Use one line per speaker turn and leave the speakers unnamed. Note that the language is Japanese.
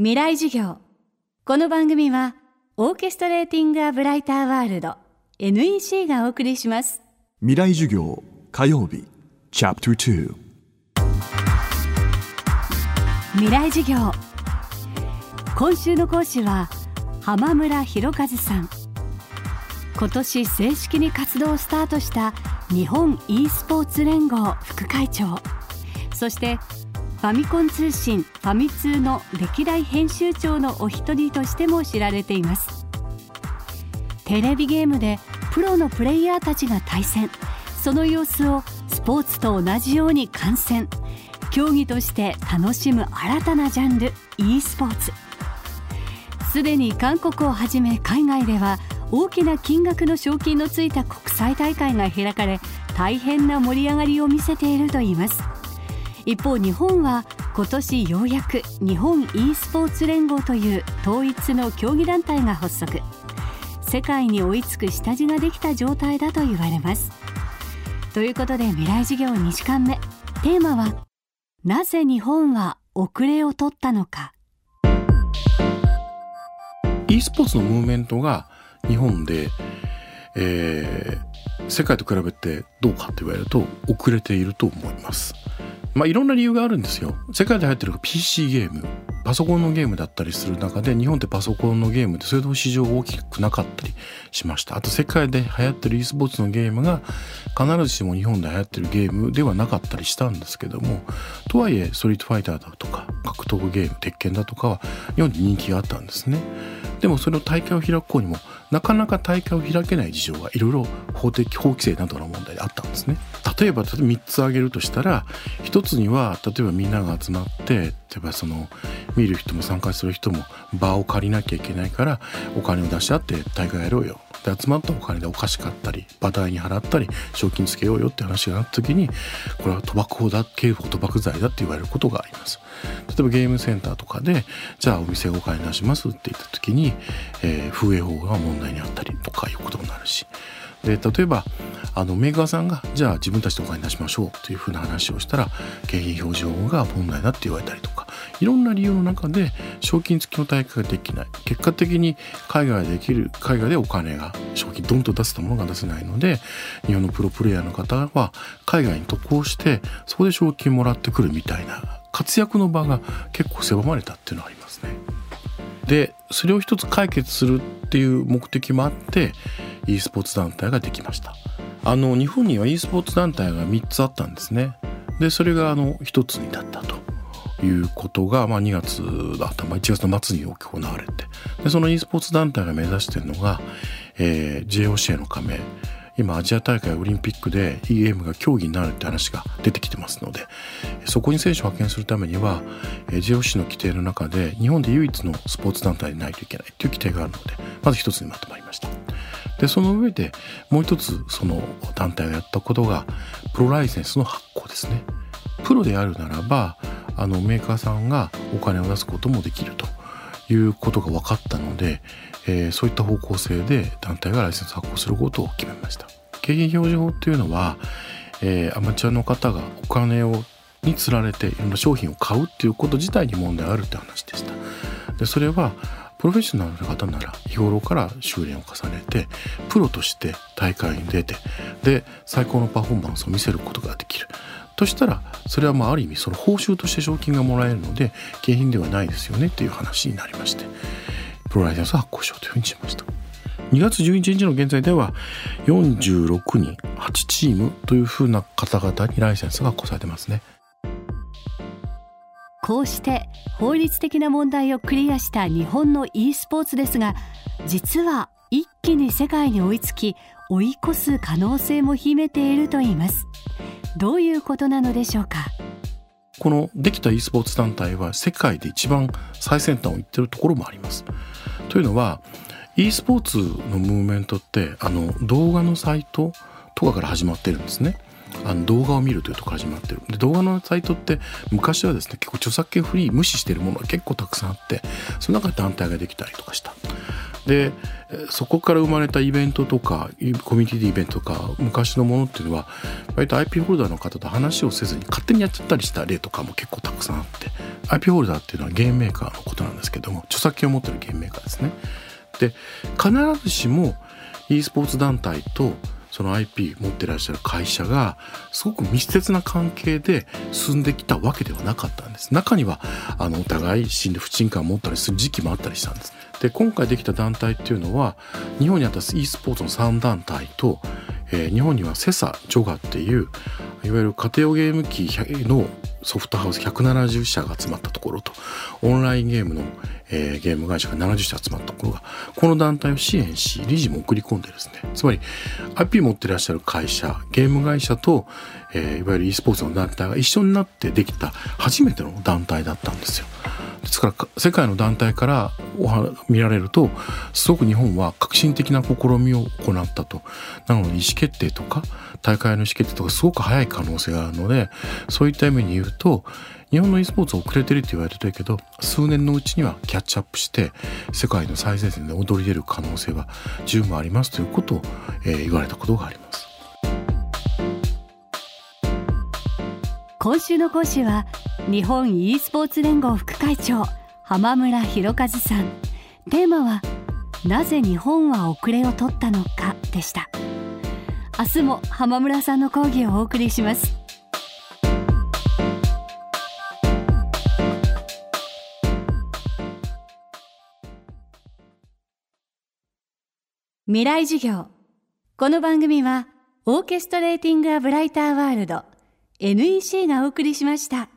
未来授業。この番組はオーケストレーティング・ア・ブライター・ワールド NEC がお送りします。
未来授業火曜日。チャプター
未来授業。今週の講師は浜村博和さん。今年正式に活動をスタートした日本 e スポーツ連合副会長。そしてファミコン通信ファミ通の歴代編集長のお一人としても知られています。テレビゲームでプロのプレイヤーたちが対戦。その様子をスポーツと同じように観戦。競技として楽しむ新たなジャンル e スポーツ。すでに韓国をはじめ海外では大きな金額の賞金のついた国際大会が開かれ大変な盛り上がりを見せているといいます。一方日本は今年ようやく日本 e スポーツ連合という統一の競技団体が発足。世界に追いつく下地ができた状態だと言われます。ということで未来授業2時間目。テーマはなぜ日本は遅れを取ったのか。
e スポーツのムーブメントが日本で、えー、世界と比べてどうかと言われると遅れていると思います。まあいろんな理由があるんですよ。世界で流行ってる PC ゲーム。パソコンのゲームだったりする中で日本ってパソコンのゲームってそれほど市場大きくなかったりしました。あと世界で流行ってる e スポーツのゲームが必ずしも日本で流行ってるゲームではなかったりしたんですけどもとはいえストリートファイターだとか格闘ゲーム鉄拳だとかは日本で人気があったんですね。でもそれを大会を開く方にもなかなか大会を開けない事情がいろいろ法的法規制などの問題であったんですね。例えば3つ挙げるとしたら1つには例えばみんなが集まって例えばその見る人も参加する人も場を借りなきゃいけないからお金を出し合って大会やろうよ。で集まったお金でお菓子買ったり馬代に払ったり賞金つけようよって話がなった時にこれは賭博法だ刑法賭博罪だって言われることがあります。例えばゲームセンターとかでじゃあお店お金出しますって言った時に、えー、風営法が問題にあったりとかいうことになるし。で例えばあのメーカーさんがじゃあ自分たちでお金出しましょうというふうな話をしたら景品表示法が問題だって言われたりとか。いろんな理由の中で賞金付きの大会ができない。結果的に海外できる海外でお金が賞金ドンと出せたものが出せないので日本のプロプレイヤーの方は海外に渡航してそこで賞金もらってくるみたいな活躍の場が結構狭まれたっていうのがありますね。でそれを一つ解決するっていう目的もあって e スポーツ団体ができました。あの日本には e スポーツ団体が3つあったんですね。でそれがあの1つになったと。いうことが、まあ、2月頭1月の末に行われて。でその e スポーツ団体が目指しているのが、えー、JOC への加盟今アジア大会オリンピックで EM が競技になるって話が出てきてますのでそこに選手を派遣するためには JOC の規定の中で日本で唯一のスポーツ団体でないといけないという規定があるのでまず一つにまとまりました。でその上でもう一つその団体がやったことがプロライセンスの発行ですね。プロであるならばあのメーカーさんがお金を出すこともできるということが分かったので、えー、そういった方向性で団体がライセンス発行することを決めました。景品表示法っていうのは、えー、アマチュアの方がお金をにつられていろんな商品を買うっていうこと自体に問題があるって話でした。でそれはプロフェッショナルな方なら日頃から修練を重ねてプロとして大会に出てで最高のパフォーマンスを見せることができる。としたらそれはまあある意味その報酬として賞金がもらえるので景品ではないですよねっていう話になりましてプロライセンス発行しようというふうにしました。2月11日の現在では46人8チームというふうな方々にライセンスが発行されてますね。
こうして法律的な問題をクリアした日本の e スポーツですが実は一気に世界に追いつき追い越す可能性も秘めているといいますどういうことなのでしょうか？
このできた e スポーツ団体は世界で一番最先端を行ってるところもあります。というのは e スポーツのムーブメントってあの動画のサイトとかから始まってるんですね。あの動画を見るというとこから始まってるで動画のサイトって昔はですね結構著作権フリー無視してるものが結構たくさんあってその中で団体ができたりとかしたでそこから生まれたイベントとかコミュニティイベントとか昔のものっていうのは割と IP ホルダーの方と話をせずに勝手にやっちゃったりした例とかも結構たくさんあって IP ホルダーっていうのはゲームメーカーのことなんですけども著作権を持ってるゲームメーカーですね。で必ずしも e スポーツ団体とその IP 持ってらっしゃる会社がすごく密接な関係で進んできたわけではなかったんです。中にはあのお互い死んで不信感を持ったりする時期もあったりしたんです。で今回できた団体っていうのは日本にあった e スポーツの3団体と、えー、日本にはセサジョガっていういわゆる家庭用ゲーム機のソフトハウス170社が集まったところとオンラインゲームの、えー、ゲーム会社が70社集まったところがこの団体を支援し理事も送り込んでですねつまり IP 持ってらっしゃる会社ゲーム会社と、えー、いわゆる e スポーツの団体が一緒になってできた初めての団体だったんですよ。ですから世界の団体から見られるとすごく日本は革新的な試みを行ったとなので意思決定とか大会の意思決定とかすごく早い可能性があるのでそういった意味に言うと日本の e スポーツ遅れてるって言われてるけど数年のうちにはキャッチアップして世界の最前線で踊り出る可能性は十分ありますということを、えー、言われたことがあります。
今週の講師は日本 e スポーツ連合副会長浜村博和さん。テーマはなぜ日本は遅れを取ったのかでした。明日も浜村さんの講義をお送りします。未来授業。この番組はオーケストレーティング・ア・ブライター・ワールド NEC がお送りしました。